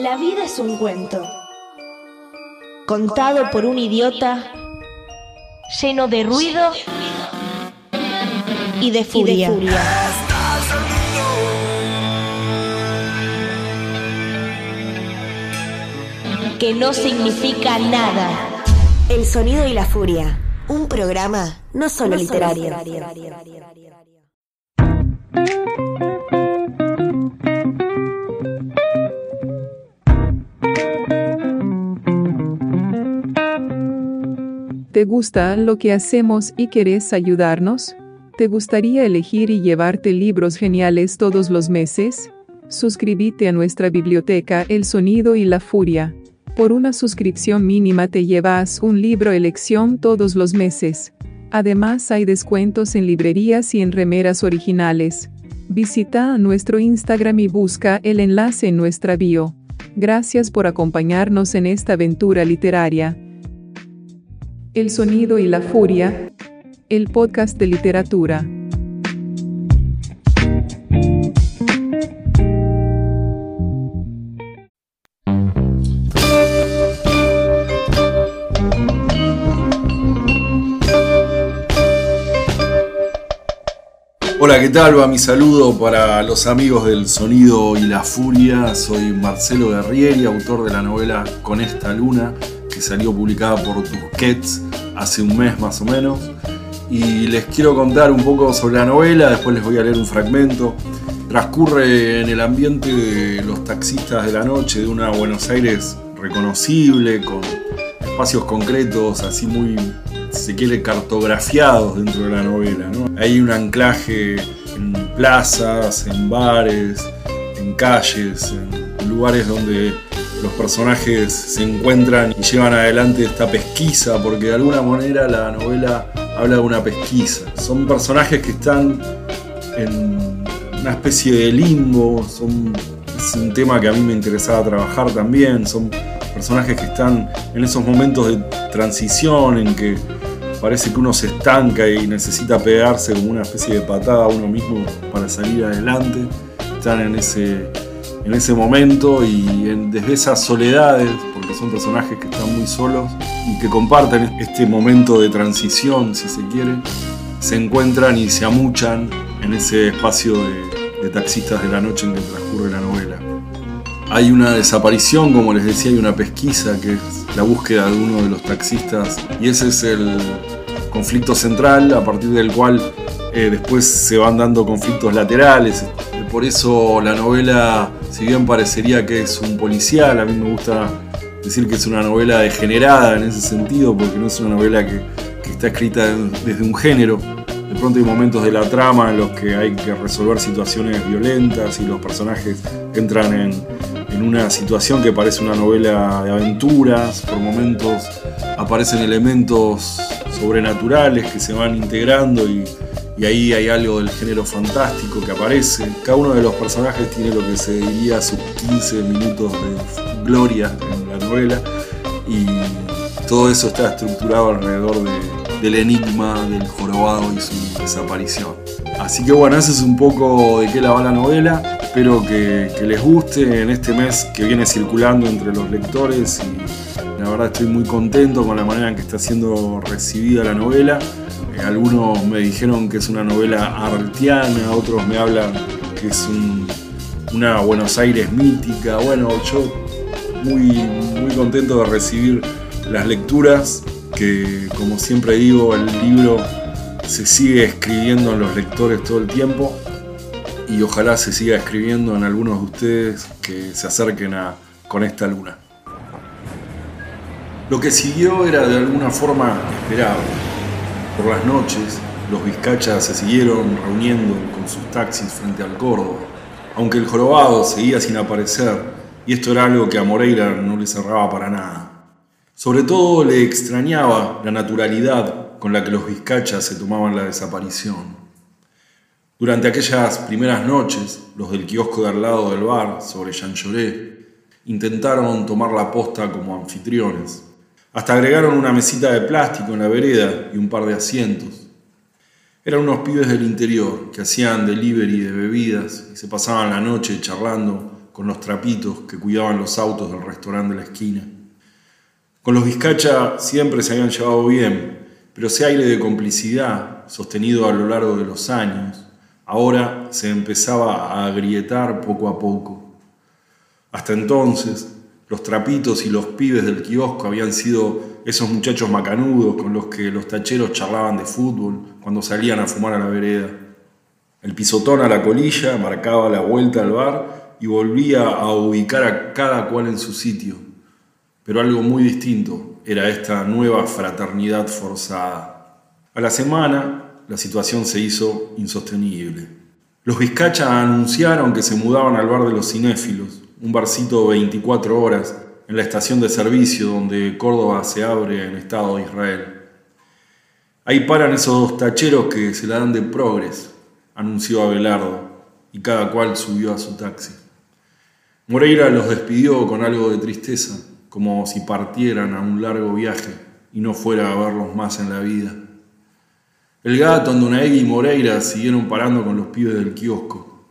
La vida es un cuento, contado por un idiota, lleno de ruido y de furia. Que no significa nada. El sonido y la furia. Un programa no solo literario. ¿Te gusta lo que hacemos y querés ayudarnos? ¿Te gustaría elegir y llevarte libros geniales todos los meses? Suscríbete a nuestra biblioteca El Sonido y la Furia. Por una suscripción mínima te llevas un libro elección todos los meses. Además hay descuentos en librerías y en remeras originales. Visita nuestro Instagram y busca el enlace en nuestra bio. Gracias por acompañarnos en esta aventura literaria. El sonido y la furia. El podcast de literatura. Hola, ¿qué tal? Va mi saludo para los amigos del Sonido y la Furia. Soy Marcelo Guerrieri, autor de la novela Con esta luna, que salió publicada por Tusquets hace un mes más o menos. Y les quiero contar un poco sobre la novela, después les voy a leer un fragmento. Transcurre en el ambiente de los taxistas de la noche de una Buenos Aires reconocible, con espacios concretos, así muy se quiere, cartografiados dentro de la novela. Hay un anclaje en plazas, en bares, en calles, en lugares donde los personajes se encuentran y llevan adelante esta pesquisa, porque de alguna manera la novela habla de una pesquisa. Son personajes que están en una especie de limbo, son, es un tema que a mí me interesaba trabajar también, son personajes que están en esos momentos de transición en que parece que uno se estanca y necesita pegarse como una especie de patada a uno mismo para salir adelante. Están en ese, en ese momento y desde esas soledades, porque son personajes que están muy solos y que comparten este momento de transición, si se quiere, se encuentran y se amuchan en ese espacio de, de taxistas de la noche en que transcurre la novela. Hay una desaparición, como les decía, hay una pesquisa que es la búsqueda de uno de los taxistas y ese es el conflicto central a partir del cual eh, después se van dando conflictos laterales. Por eso la novela, si bien parecería que es un policial, a mí me gusta decir que es una novela degenerada en ese sentido, porque no es una novela que, que está escrita desde un género. De pronto hay momentos de la trama en los que hay que resolver situaciones violentas y los personajes entran en, en una situación que parece una novela de aventuras, por momentos aparecen elementos sobrenaturales que se van integrando y, ahí hay algo del género fantástico que aparece. Cada uno de los personajes tiene lo que se diría sus 15 minutos de gloria en la novela y todo eso está estructurado alrededor del enigma del jorobado y su desaparición. Así que bueno, ese es un poco de qué la va la novela. Espero que, les guste en este mes que viene circulando entre los lectores y la verdad estoy muy contento con la manera en que está siendo recibida la novela. Eh, algunos me dijeron que es una novela artiana, otros me hablan que es una Buenos Aires mítica. Bueno, yo muy, muy contento de recibir las lecturas, que como siempre digo, el libro se sigue escribiendo en los lectores todo el tiempo y ojalá se siga escribiendo en algunos de ustedes que se acerquen a Con esta luna. Lo que siguió era de alguna forma esperado. Por las noches, los vizcachas se siguieron reuniendo con sus taxis frente al Córdoba, aunque el jorobado seguía sin aparecer, y esto era algo que a Moreira no le cerraba para nada. Sobre todo le extrañaba la naturalidad con la que los vizcachas se tomaban la desaparición. Durante aquellas primeras noches, los del kiosco de al lado del bar, sobre Chanchoré, intentaron tomar la posta como anfitriones. Hasta agregaron una mesita de plástico en la vereda y un par de asientos. Eran unos pibes del interior que hacían delivery de bebidas y se pasaban la noche charlando con los trapitos que cuidaban los autos del restaurante de la esquina. Con los Vizcacha siempre se habían llevado bien, pero ese aire de complicidad, sostenido a lo largo de los años, ahora se empezaba a agrietar poco a poco. Hasta entonces, los trapitos y los pibes del kiosco habían sido esos muchachos macanudos con los que los tacheros charlaban de fútbol cuando salían a fumar a la vereda. El pisotón a la colilla marcaba la vuelta al bar y volvía a ubicar a cada cual en su sitio. Pero algo muy distinto era esta nueva fraternidad forzada. A la semana, la situación se hizo insostenible. Los Vizcacha anunciaron que se mudaban al bar de los cinéfilos, un barcito 24 horas en la estación de servicio donde Córdoba se abre en Estado de Israel. Ahí paran esos tacheros que se la dan de progres, anunció Abelardo, y cada cual subió a su taxi. Moreira los despidió con algo de tristeza, como si partieran a un largo viaje y no fuera a verlos más en la vida. El gato, Andonaegui y Moreira siguieron parando con los pibes del kiosco.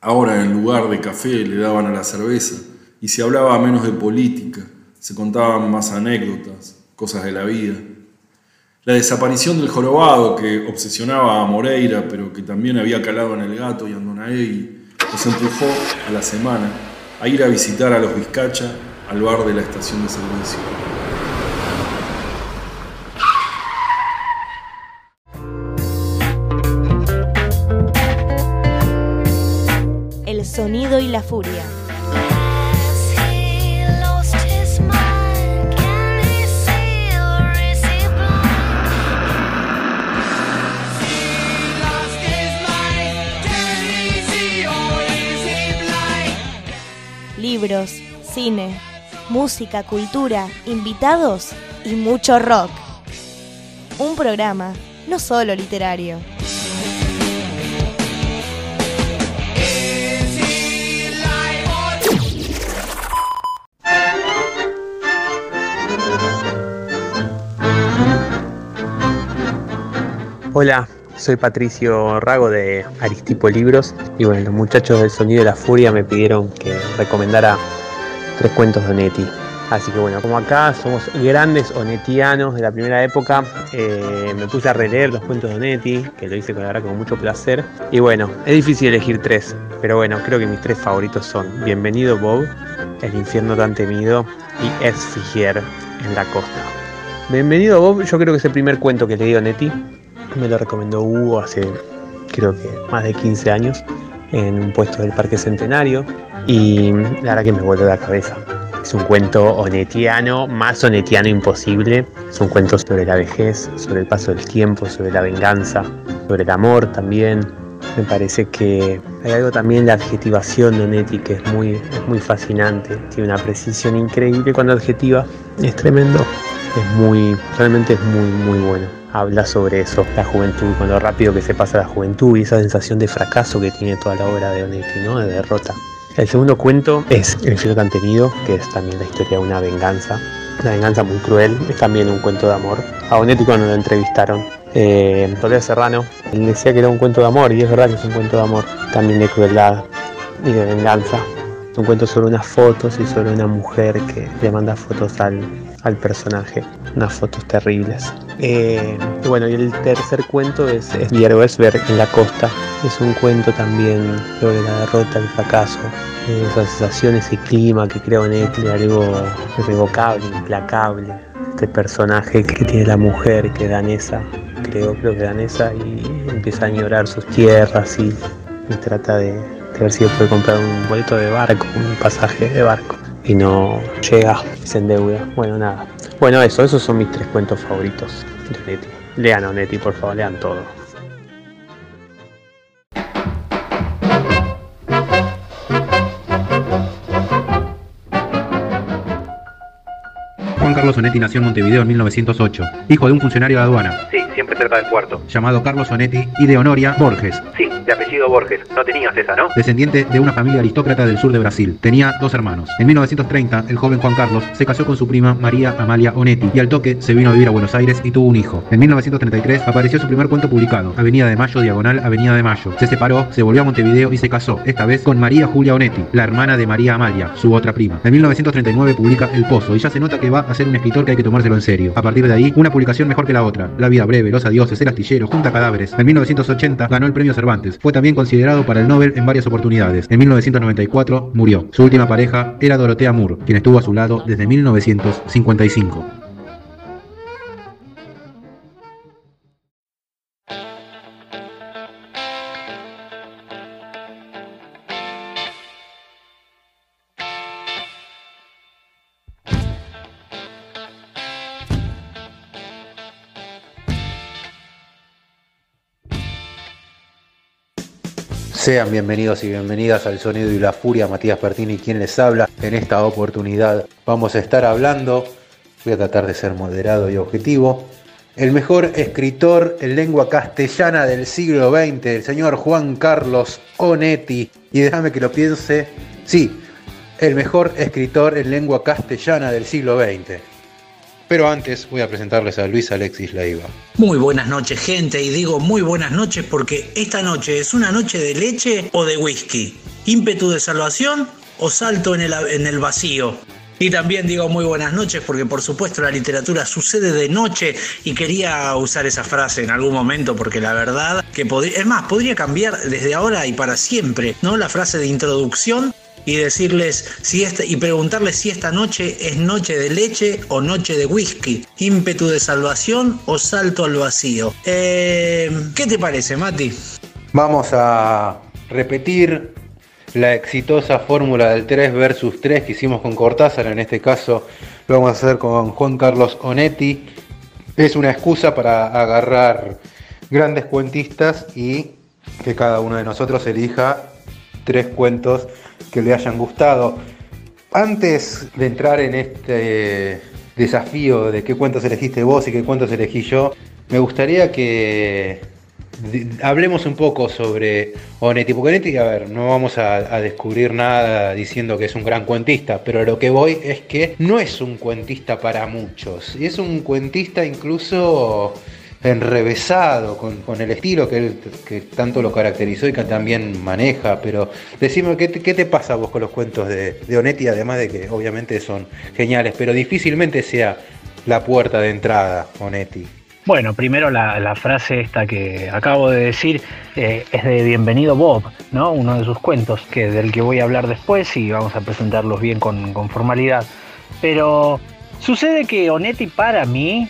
Ahora en lugar de café le daban a la cerveza y se hablaba menos de política, se contaban más anécdotas, cosas de la vida. La desaparición del jorobado que obsesionaba a Moreira, pero que también había calado en el gato y Andonaegui, los empujó a la semana a ir a visitar a los Vizcacha al bar de la estación de servicio. Y la furia. Libros, cine, música, cultura, invitados y mucho rock. Un programa no solo literario. Hola, soy Patricio Rago de Aristipo Libros y bueno, los muchachos del Sonido de la Furia me pidieron que recomendara tres cuentos de Onetti. Así que bueno, como acá somos grandes onetianos de la primera época, eh, me puse a releer los cuentos de Onetti, que lo hice con, la verdad con mucho placer. Y bueno, es difícil elegir tres, pero bueno, creo que mis tres favoritos son Bienvenido Bob, El infierno tan temido y Esfigier en la costa. Bienvenido Bob, yo creo que es el primer cuento que leí Onetti. Me lo recomendó Hugo hace creo que más de 15 años en un puesto del Parque Centenario y la verdad que me vuelve la cabeza. Es un cuento onetiano, más onetiano imposible. Es un cuento sobre la vejez, sobre el paso del tiempo, sobre la venganza, sobre el amor también. Me parece que hay algo también la adjetivación de Onetti que es muy, es muy fascinante. Tiene una precisión increíble cuando adjetiva. Es tremendo. Es muy, realmente es muy, muy bueno. Habla sobre eso, la juventud, con lo rápido que se pasa la juventud y esa sensación de fracaso que tiene toda la obra de Onetti, ¿no? De derrota. El segundo cuento es El infierno tan temido, que es también la historia de una venganza. Una venganza muy cruel, es también un cuento de amor. A Onetti cuando lo entrevistaron, eh, Toledo Serrano, él decía que era un cuento de amor, y es verdad que es un cuento de amor, también de crueldad y de venganza. Un cuento sobre unas fotos y sobre una mujer que le manda fotos al, al personaje, unas fotos terribles. Eh, bueno, y el tercer cuento es, es Esberg en la costa. Es un cuento también sobre la derrota, el fracaso, eh, esas sensaciones y clima que crea Onetti, algo irrevocable, implacable. Este personaje que tiene la mujer, que es danesa, creo, creo que danesa, y empieza a añorar sus tierras y, y trata de, de ver si puede comprar un boleto de barco, un pasaje de barco y no llega, se endeuda. Bueno, nada. Bueno, eso, esos son mis tres cuentos favoritos de Onetti. Lean a Onetti, por favor, lean todo. Carlos Onetti nació en Montevideo en 1908, hijo de un funcionario de aduana. Sí, siempre cerca del puerto. Llamado Carlos Onetti y de Honoria Borges. Sí, de apellido Borges. No tenías esa, ¿no? Descendiente de una familia aristócrata del sur de Brasil. Tenía dos hermanos. En 1930, el joven Juan Carlos se casó con su prima María Amalia Onetti y al toque se vino a vivir a Buenos Aires y tuvo un hijo. En 1933 apareció su primer cuento publicado, Avenida de Mayo, Diagonal, Avenida de Mayo. Se separó, se volvió a Montevideo y se casó, esta vez con María Julia Onetti, la hermana de María Amalia, su otra prima. En 1939 publica El Pozo y ya se nota que va a ser un escritor que hay que tomárselo en serio. A partir de ahí, una publicación mejor que la otra. La vida breve, Los adioses, El astillero, Junta cadáveres. En 1980 ganó el premio Cervantes. Fue también considerado para el Nobel en varias oportunidades. En 1994 murió. Su última pareja era Dorotea Moore, quien estuvo a su lado desde 1955. Sean bienvenidos y bienvenidas al Sonido y la Furia, Matías Pertini quien les habla. En esta oportunidad vamos a estar hablando, voy a tratar de ser moderado y objetivo, el mejor escritor en lengua castellana del siglo XX, el señor Juan Carlos Onetti. Y déjame que lo piense, sí, el mejor escritor en lengua castellana del siglo XX. Pero antes voy a presentarles a Luis Alexis Leiva. Muy buenas noches, gente, y digo muy buenas noches porque esta noche es una noche de leche o de whisky, ímpetu de salvación o salto en el, en el vacío. Y también digo muy buenas noches porque por supuesto la literatura sucede de noche y quería usar esa frase en algún momento porque la verdad que podría, es más, podría cambiar desde ahora y para siempre, ¿no? La frase de introducción y decirles si esta, y preguntarles si esta noche es noche de leche o noche de whisky, ímpetu de salvación o salto al vacío. Eh, ¿Qué te parece, Mati? Vamos a repetir la exitosa fórmula del 3 versus 3 que hicimos con Cortázar, en este caso lo vamos a hacer con Juan Carlos Onetti. Es una excusa para agarrar grandes cuentistas y que cada uno de nosotros elija tres cuentos que le hayan gustado. Antes de entrar en este desafío de qué cuentos elegiste vos y qué cuentos elegí yo, me gustaría que hablemos un poco sobre Onetti. Porque a ver, no vamos a, a, descubrir nada diciendo que es un gran cuentista, pero lo que voy es que no es un cuentista para muchos. Y es un cuentista incluso enrevesado con, con, el estilo que que tanto lo caracterizó y que también maneja, pero decime, ¿qué te, qué te pasa vos con los cuentos de, de, Onetti? Además de que obviamente son geniales, pero difícilmente sea la puerta de entrada, Onetti. Bueno, primero la, la frase esta que acabo de decir eh, es de Bienvenido Bob, ¿no? Uno de sus cuentos, que del que voy a hablar después y vamos a presentarlos bien con, con formalidad. Pero sucede que Onetti para mí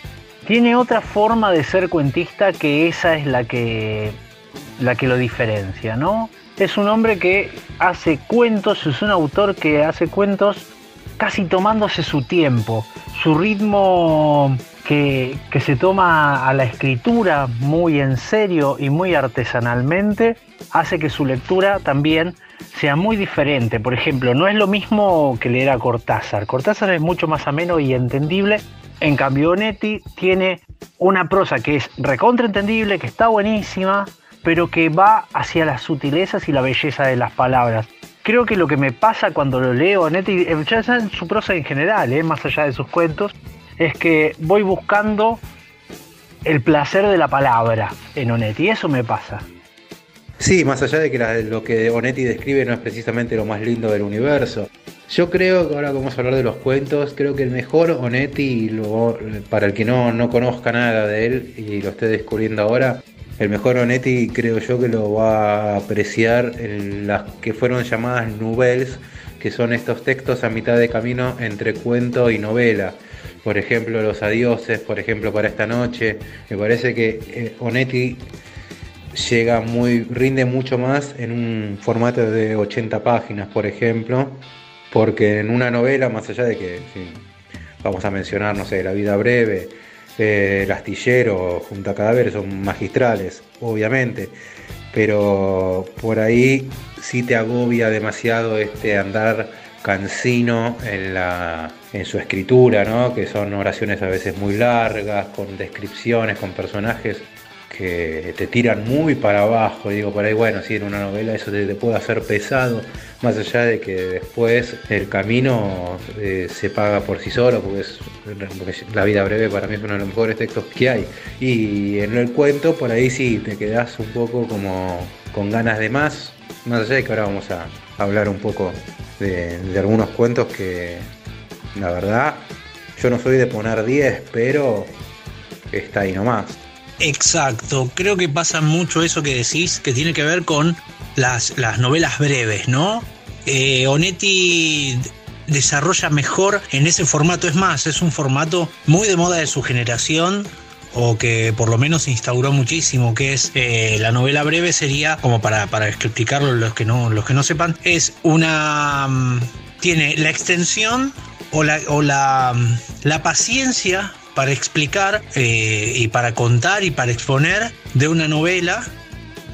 tiene otra forma de ser cuentista que esa es la que, la que lo diferencia, ¿no? Es un hombre que hace cuentos, es un autor que hace cuentos casi tomándose su tiempo, su ritmo que, que, se toma a la escritura muy en serio y muy artesanalmente, hace que su lectura también sea muy diferente. Por ejemplo, no es lo mismo que leer a Cortázar. Cortázar es mucho más ameno y entendible en cambio, Onetti tiene una prosa que es recontraentendible, que está buenísima, pero que va hacia las sutilezas y la belleza de las palabras. Creo que lo que me pasa cuando lo leo Onetti, eh, ya en su prosa en general, eh, más allá de sus cuentos, es que voy buscando el placer de la palabra en Onetti. Eso me pasa. Sí, más allá de que lo que Onetti describe no es precisamente lo más lindo del universo. Yo creo que ahora vamos a hablar de los cuentos, creo que el mejor Onetti, para el que no, no conozca nada de él y lo esté descubriendo ahora, el mejor Onetti creo yo que lo va a apreciar en las que fueron llamadas nouvelles, que son estos textos a mitad de camino entre cuento y novela. Por ejemplo, Los Adioses, por ejemplo, para esta noche. Me parece que eh, Onetti llega muy, rinde mucho más en un formato de 80 páginas, por ejemplo porque en una novela, más allá de que vamos a mencionar, no sé, La vida breve, eh, El astillero, Junta cadáveres, son magistrales, obviamente, pero por ahí sí te agobia demasiado este andar cansino en, la, en su escritura, ¿no? que son oraciones a veces muy largas, con descripciones, con personajes que te tiran muy para abajo. Digo, por ahí, bueno, si en una novela eso te, puede hacer pesado, más allá de que después el camino eh, se paga por sí solo, porque, es, la vida breve para mí es uno de los mejores textos que hay. Y en el cuento, por ahí sí te quedas un poco como con ganas de más, más allá de que ahora vamos a hablar un poco de, de algunos cuentos que, la verdad, yo no soy de poner 10, pero está ahí nomás. Exacto, creo que pasa mucho eso que decís, que tiene que ver con las, las novelas breves, ¿no? Eh, Onetti desarrolla mejor en ese formato, es más, es un formato muy de moda de su generación, o que por lo menos se instauró muchísimo, que es eh, la novela breve sería, como para, para explicarlo los que no, los que no sepan, es una... Mm, tiene la extensión o la, o la, mm, la paciencia para explicar eh, y para contar y para exponer de una novela,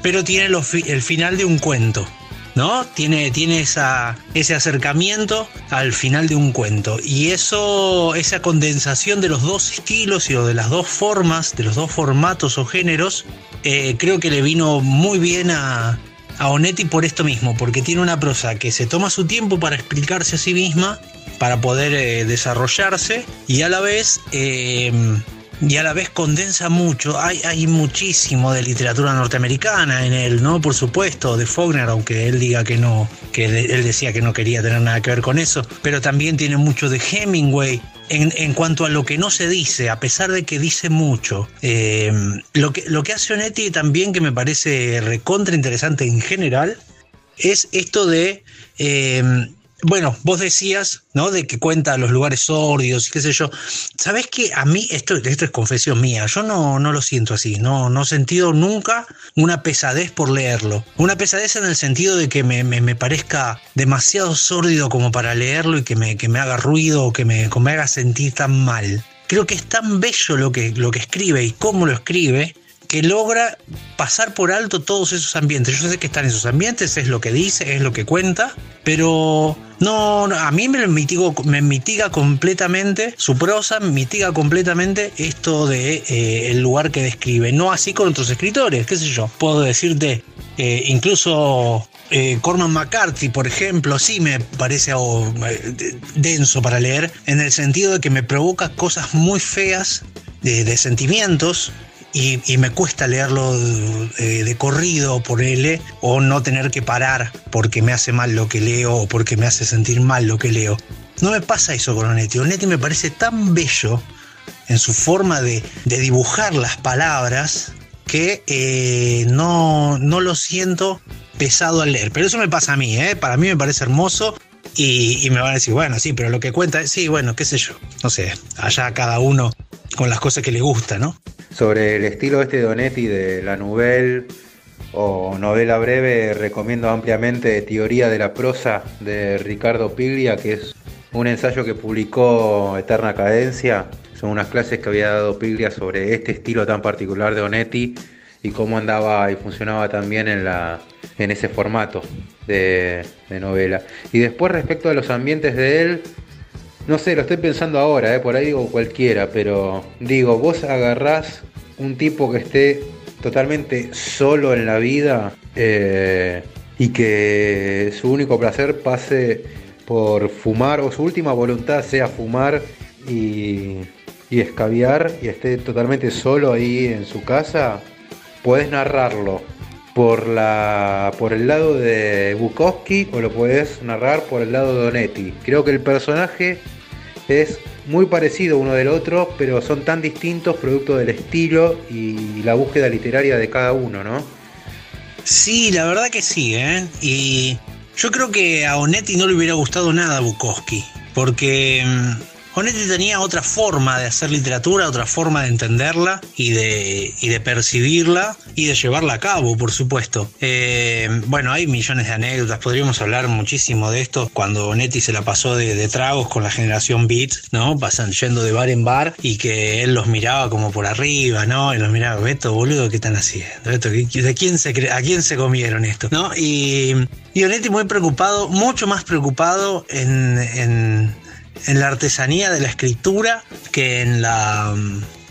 pero tiene el final de un cuento. ¿No? Tiene, tiene ese acercamiento al final de un cuento. Y eso, esa condensación de los dos estilos y de las dos formas, de los dos formatos o géneros, eh, creo que le vino muy bien a, a Onetti por esto mismo, porque tiene una prosa que se toma su tiempo para explicarse a sí misma para poder eh, desarrollarse y a la vez eh, y a la vez condensa mucho. Hay, hay muchísimo de literatura norteamericana en él, ¿no? Por supuesto, de Faulkner, aunque él diga que no, que él decía que no quería tener nada que ver con eso, pero también tiene mucho de Hemingway. En, cuanto a lo que no se dice, a pesar de que dice mucho, eh, lo, que, lo que hace Onetti también que me parece recontra interesante en general, es esto de bueno, vos decías, ¿no? De que cuenta los lugares sórdidos y qué sé yo. ¿Sabés que a mí, esto, esto es confesión mía, yo no, no lo siento así, no, no he sentido nunca una pesadez por leerlo. Una pesadez en el sentido de que me, me, parezca demasiado sórdido como para leerlo y que me, que me haga ruido o que me, que me haga sentir tan mal. Creo que es tan bello lo que, lo que escribe y cómo lo escribe, que logra pasar por alto todos esos ambientes. Yo sé que están esos ambientes, es lo que dice, es lo que cuenta, pero no, a mí me mitigo, me mitiga completamente su prosa, mitiga completamente esto de eh, el lugar que describe. No así con otros escritores, qué sé yo. Puedo decirte, eh, incluso eh, Corman McCarthy, por ejemplo, sí me parece denso para leer, en el sentido de que me provoca cosas muy feas de sentimientos y, me cuesta leerlo de, de corrido, él o no tener que parar porque me hace mal lo que leo o porque me hace sentir mal lo que leo. No me pasa eso con Onetti. Onetti me parece tan bello en su forma de, dibujar las palabras que eh, no, no lo siento pesado al leer. Pero eso me pasa a mí, ¿eh? para mí me parece hermoso y, y, me van a decir, bueno, sí, pero lo que cuenta, sí, bueno, qué sé yo, no sé, allá cada uno con las cosas que le gusta, ¿no? Sobre el estilo este de Donetti de la nouvelle o novela breve, recomiendo ampliamente Teoría de la prosa de Ricardo Piglia, que es un ensayo que publicó Eterna Cadencia. Son unas clases que había dado Piglia sobre este estilo tan particular de Onetti y cómo andaba y funcionaba también en, la, en ese formato de, de novela. Y después respecto a los ambientes de él, no sé, lo estoy pensando ahora, eh, por ahí digo cualquiera, pero digo, vos agarrás un tipo que esté totalmente solo en la vida eh, y que su único placer pase por fumar o su última voluntad sea fumar y, y escabiar y esté totalmente solo ahí en su casa, puedes narrarlo por, la, por el lado de Bukowski o lo puedes narrar por el lado de Donetti. Creo que el personaje es muy parecido uno del otro, pero son tan distintos producto del estilo y la búsqueda literaria de cada uno, ¿no? Sí, la verdad que sí, ¿eh? Y yo creo que a Onetti no le hubiera gustado nada Bukowski, porque mm, Onetti tenía otra forma de hacer literatura, otra forma de entenderla y de, y de percibirla y de llevarla a cabo, por supuesto. Eh, bueno, hay millones de anécdotas, podríamos hablar muchísimo de esto cuando Onetti se la pasó de, tragos con la generación Beat, ¿no? Pasan yendo de bar en bar y que él los miraba como por arriba, ¿no? Y los miraba, Beto, boludo, ¿qué están haciendo? ¿de quién se ¿a quién se comieron esto? ¿No? Y, y Onetti muy preocupado, mucho más preocupado en, en la artesanía de la escritura que en la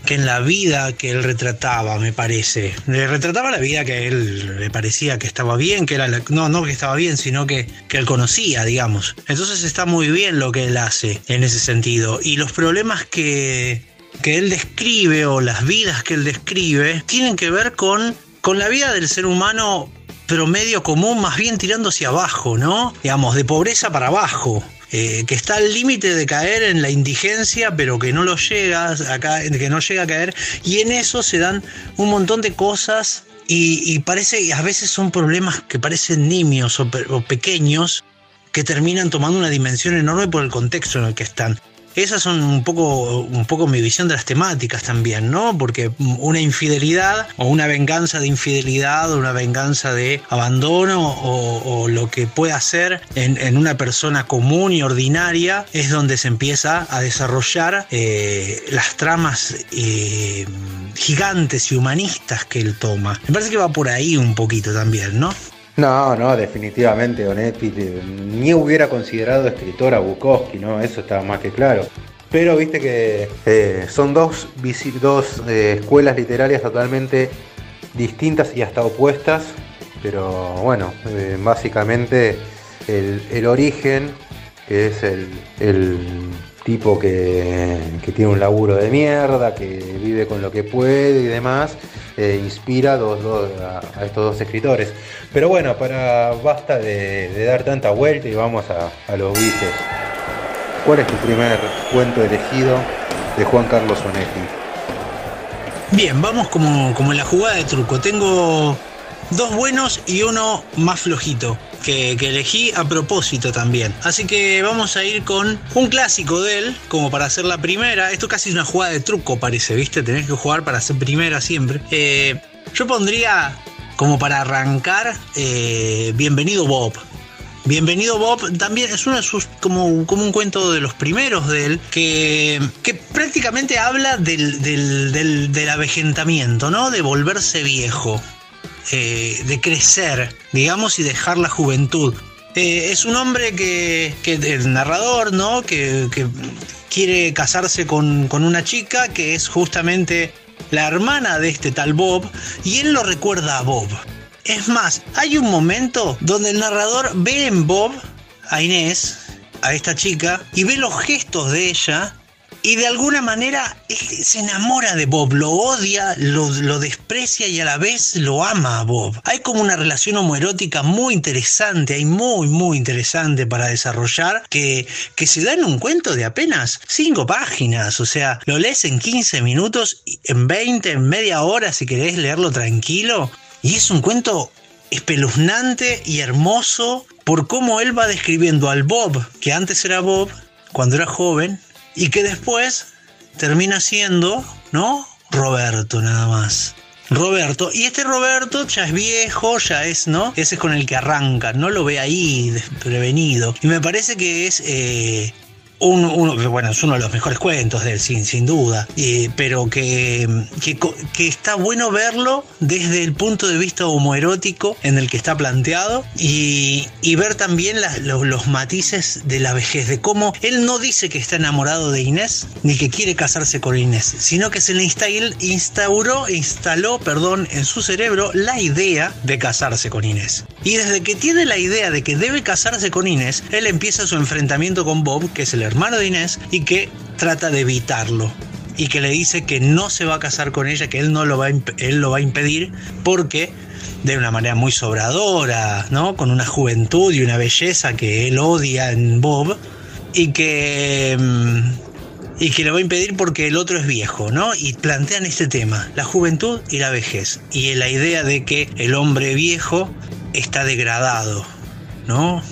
que en la vida que él retrataba, me parece. Le retrataba la vida que él le parecía que estaba bien, que era no, no que estaba bien, sino que, que él conocía, digamos. Entonces está muy bien lo que él hace en ese sentido. Y los problemas que, que él describe o las vidas que él describe tienen que ver con, con la vida del ser humano promedio común, más bien tirando hacia abajo, ¿no? Digamos, de pobreza para abajo. Eh, que está al límite de caer en la indigencia, pero que no lo llega a que no llega a caer, y en eso se dan un montón de cosas y, parece, a veces son problemas que parecen nimios o pequeños que terminan tomando una dimensión enorme por el contexto en el que están. Esas son un poco, un poco mi visión de las temáticas también, ¿no? Porque una infidelidad o una venganza de infidelidad o una venganza de abandono o, lo que pueda ser en, una persona común y ordinaria es donde se empieza a desarrollar eh, las tramas eh, gigantes y humanistas que él toma. Me parece que va por ahí un poquito también, ¿no? No, no, definitivamente Onetti ni hubiera considerado escritor a Bukowski, ¿no? Eso estaba más que claro. Pero viste que eh, son dos, dos eh, escuelas literarias totalmente distintas y hasta opuestas, pero bueno, eh, básicamente el, origen, que es el, tipo que, tiene un laburo de mierda, que vive con lo que puede y demás, inspira a, estos dos escritores. Pero bueno, para basta de, dar tanta vuelta y vamos a, los biches. ¿Cuál es tu primer cuento elegido de Juan Carlos Onetti? Bien, vamos como, como en la jugada de truco. Tengo dos buenos y uno más flojito. Que, elegí a propósito también. Así que vamos a ir con un clásico de él, como para hacer la primera. Esto casi es una jugada de truco, parece, ¿viste? Tenés que jugar para ser primera siempre. Eh, yo pondría como para arrancar, eh, Bienvenido Bob. Bienvenido Bob también es uno de sus, como, como un cuento de los primeros de él, que, que prácticamente habla del, del, avejentamiento, ¿no? De volverse viejo, eh, de crecer, digamos, y dejar la juventud. Eh, es un hombre que, que el narrador, ¿no? Que, que quiere casarse con, con una chica que es justamente la hermana de este tal Bob, y él lo recuerda a Bob. Es más, hay un momento donde el narrador ve en Bob a Inés, a esta chica, y ve los gestos de ella y de alguna manera se enamora de Bob, lo odia, lo, desprecia y a la vez lo ama a Bob. Hay como una relación homoerótica muy interesante, hay muy, muy interesante para desarrollar, que, que se da en un cuento de apenas 5 páginas. O sea, lo lees en 15 minutos, en 20, en media hora si querés leerlo tranquilo. Y es un cuento espeluznante y hermoso por cómo él va describiendo al Bob, que antes era Bob, cuando era joven, y que después termina siendo, ¿no? Roberto nada más. Roberto, y este Roberto ya es viejo, ya es, ¿no? Ese es con el que arranca, no lo ve ahí desprevenido. Y me parece que es eh, uno, bueno, es uno de los mejores cuentos de él, sin, sin duda, eh, pero que, que, está bueno verlo desde el punto de vista homoerótico en el que está planteado y, ver también los, matices de la vejez, de cómo él no dice que está enamorado de Inés ni que quiere casarse con Inés, sino que se le instauró, instaló perdón, en su cerebro la idea de casarse con Inés. Y desde que tiene la idea de que debe casarse con Inés, él empieza su enfrentamiento con Bob, que es el hermano de Inés y que trata de evitarlo y que le dice que no se va a casar con ella, que él no lo va a, él lo va a impedir porque de una manera muy sobradora, ¿no? Con una juventud y una belleza que él odia en Bob y que mm, y que le va a impedir porque el otro es viejo, ¿no? Y plantean este tema, la juventud y la vejez y la idea de que el hombre viejo está degradado, ¿no?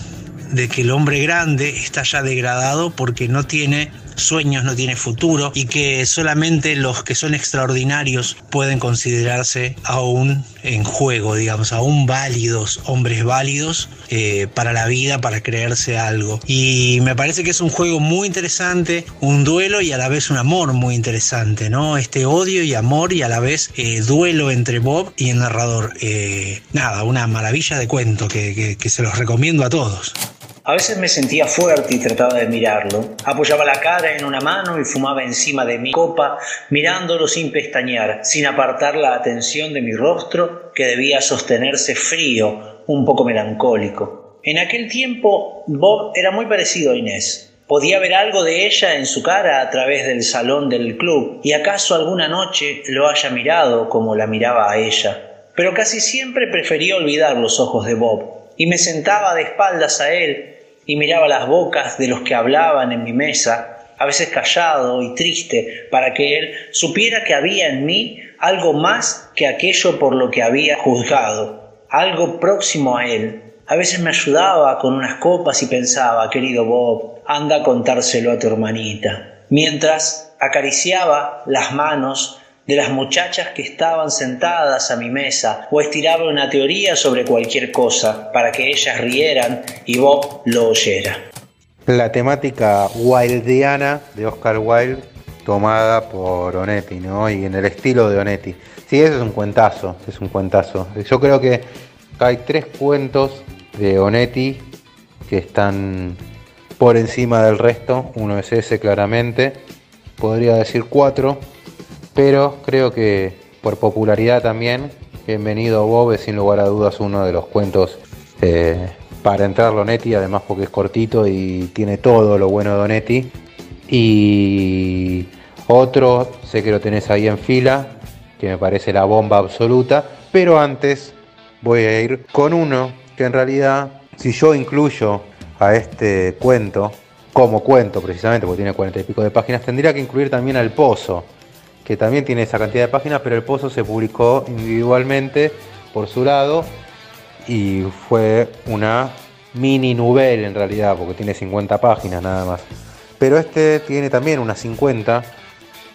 De que el hombre grande está ya degradado porque no tiene sueños no tiene futuro y que solamente los que son extraordinarios pueden considerarse aún en juego, digamos, aún válidos, hombres válidos eh, para la vida, para creerse algo. Y me parece que es un juego muy interesante, un duelo y a la vez un amor muy interesante, ¿no? Este odio y amor y a la vez eh, duelo entre Bob y el narrador. Eh, nada, una maravilla de cuento que, que se los recomiendo a todos. A veces me sentía fuerte y trataba de mirarlo. Apoyaba la cara en una mano y fumaba encima de mi copa, mirándolo sin pestañear, sin apartar la atención de mi rostro, que debía sostenerse frío, un poco melancólico. En aquel tiempo, Bob era muy parecido a Inés. Podía ver algo de ella en su cara a través del salón del club, y acaso alguna noche lo haya mirado como la miraba a ella. Pero casi siempre prefería olvidar los ojos de Bob, y me sentaba de espaldas a él y miraba las bocas de los que hablaban en mi mesa, a veces callado y triste, para que él supiera que había en mí algo más que aquello por lo que había juzgado, algo próximo a él. A veces me ayudaba con unas copas y pensaba, querido Bob, anda a contárselo a tu hermanita. Mientras acariciaba las manos de las muchachas que estaban sentadas a mi mesa o estiraba una teoría sobre cualquier cosa para que ellas rieran y Bob lo oyera. La temática wildiana de Oscar Wilde tomada por Onetti, ¿no? Y en el estilo de Onetti. Sí, eso es un cuentazo, es un cuentazo. Yo creo que hay tres cuentos de Onetti que están por encima del resto. Uno es ese claramente. Podría decir cuatro pero creo que por popularidad también, Bienvenido Bob es sin lugar a dudas uno de los cuentos eh, para entrar Lonetti, además porque es cortito y tiene todo lo bueno de Donetti. Y otro, sé que lo tenés ahí en fila, que me parece la bomba absoluta, pero antes voy a ir con uno que en realidad, si yo incluyo a este cuento, como cuento precisamente, porque tiene cuarenta y pico de páginas, tendría que incluir también al Pozo, que también tiene esa cantidad de páginas, pero el Pozo se publicó individualmente por su lado y fue una mini novela en realidad, porque tiene 50 páginas nada más. Pero este tiene también unas 50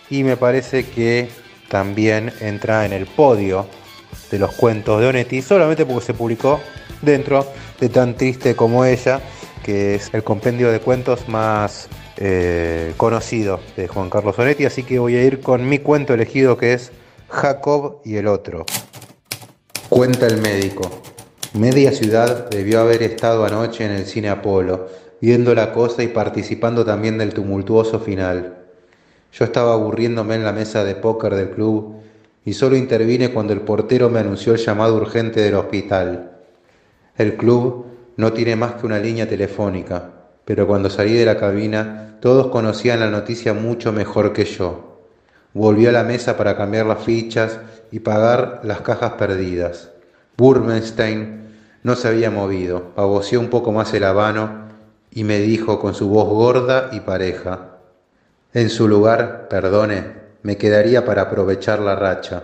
y me parece que también entra en el podio de los cuentos de Onetti, solamente porque se publicó dentro de Tan Triste como ella, que es el compendio de cuentos más eh, conocido de Juan Carlos Onetti, así que voy a ir con mi cuento elegido que es Jacob y el otro. Cuenta el médico. Media ciudad debió haber estado anoche en el cine Apolo, viendo la cosa y participando también del tumultuoso final. Yo estaba aburriéndome en la mesa de póker del club y solo intervine cuando el portero me anunció el llamado urgente del hospital. El club no tiene más que una línea telefónica, pero cuando salí de la cabina todos conocían la noticia mucho mejor que yo. Volví a la mesa para cambiar las fichas y pagar las cajas perdidas. Burmenstein no se había movido, pavoció un poco más el habano y me dijo con su voz gorda y pareja, en su lugar, perdone, me quedaría para aprovechar la racha.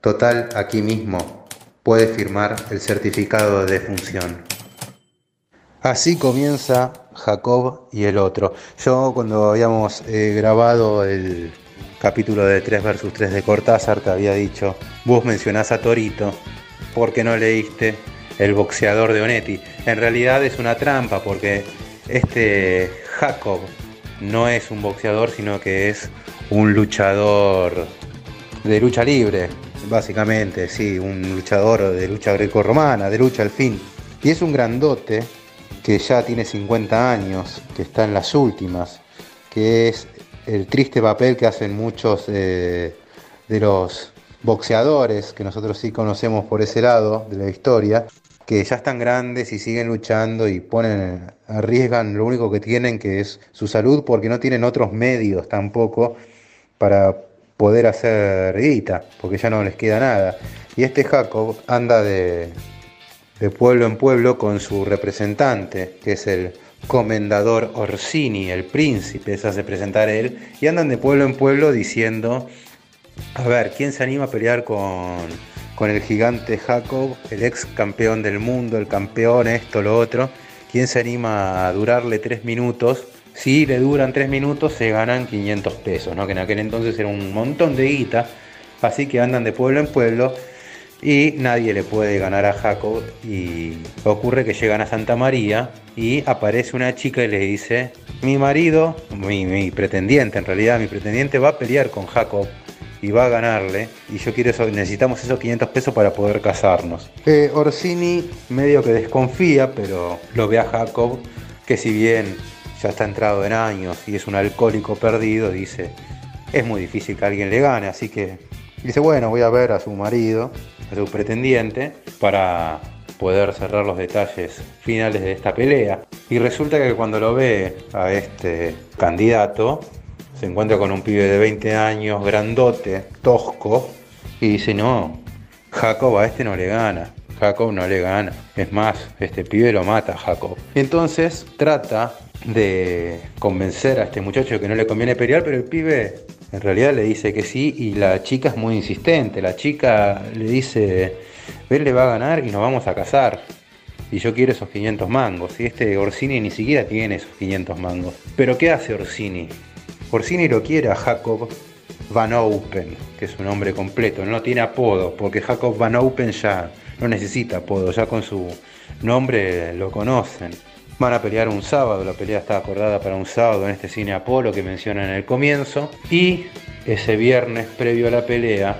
Total, aquí mismo puede firmar el certificado de defunción. Así comienza Jacob y el otro. Yo cuando habíamos eh, grabado el capítulo de 3 versus 3 de Cortázar te había dicho, vos mencionás a Torito, porque no leíste El boxeador de Onetti? En realidad es una trampa porque este Jacob no es un boxeador, sino que es un luchador de lucha libre, básicamente, sí, un luchador de lucha greco-romana, de lucha al fin. Y es un grandote que ya tiene 50 años, que está en las últimas, que es el triste papel que hacen muchos eh, de los boxeadores, que nosotros sí conocemos por ese lado de la historia, que ya están grandes y siguen luchando y ponen, arriesgan lo único que tienen, que es su salud, porque no tienen otros medios tampoco para poder hacer guita, porque ya no les queda nada. Y este Jacob anda de, de pueblo en pueblo con su representante, que es el comendador Orsini, el príncipe, se hace presentar él, y andan de pueblo en pueblo diciendo, a ver, ¿quién se anima a pelear con, con el gigante Jacob, el ex campeón del mundo, el campeón, esto, lo otro? ¿Quién se anima a durarle tres minutos Si le duran 3 minutos se ganan 500 pesos, ¿no? que en aquel entonces era un montón de guita, así que andan de pueblo en pueblo y nadie le puede ganar a Jacob y ocurre que llegan a Santa María y aparece una chica y le dice, mi marido, mi, pretendiente en realidad, mi pretendiente va a pelear con Jacob y va a ganarle y yo quiero eso, necesitamos esos 500 pesos para poder casarnos. Eh, Orsini medio que desconfía, pero lo ve a Jacob que si bien ya está entrado en años y es un alcohólico perdido, dice, es muy difícil que alguien le gane, así que dice, bueno, voy a ver a su marido a su pretendiente para poder cerrar los detalles finales de esta pelea. Y resulta que cuando lo ve a este candidato, se encuentra con un pibe de 20 años, grandote, tosco, y dice, no, Jacob a este no le gana. Jacob no le gana. Es más, este pibe lo mata Jacob. Entonces trata de convencer a este muchacho que no le conviene pelear, pero el pibe en realidad le dice que sí y la chica es muy insistente. La chica le dice, él le va a ganar y nos vamos a casar. Y yo quiero esos 500 mangos. Y este Orsini ni siquiera tiene esos 500 mangos. Pero ¿qué hace Orsini? Orsini lo quiere a Jacob Van Open, que es un nombre completo. No tiene apodo, porque Jacob Van Open ya no necesita apodo. Ya con su nombre lo conocen. Van a pelear un sábado, la pelea está acordada para un sábado en este cine Apolo que mencionan en el comienzo. Y ese viernes previo a la pelea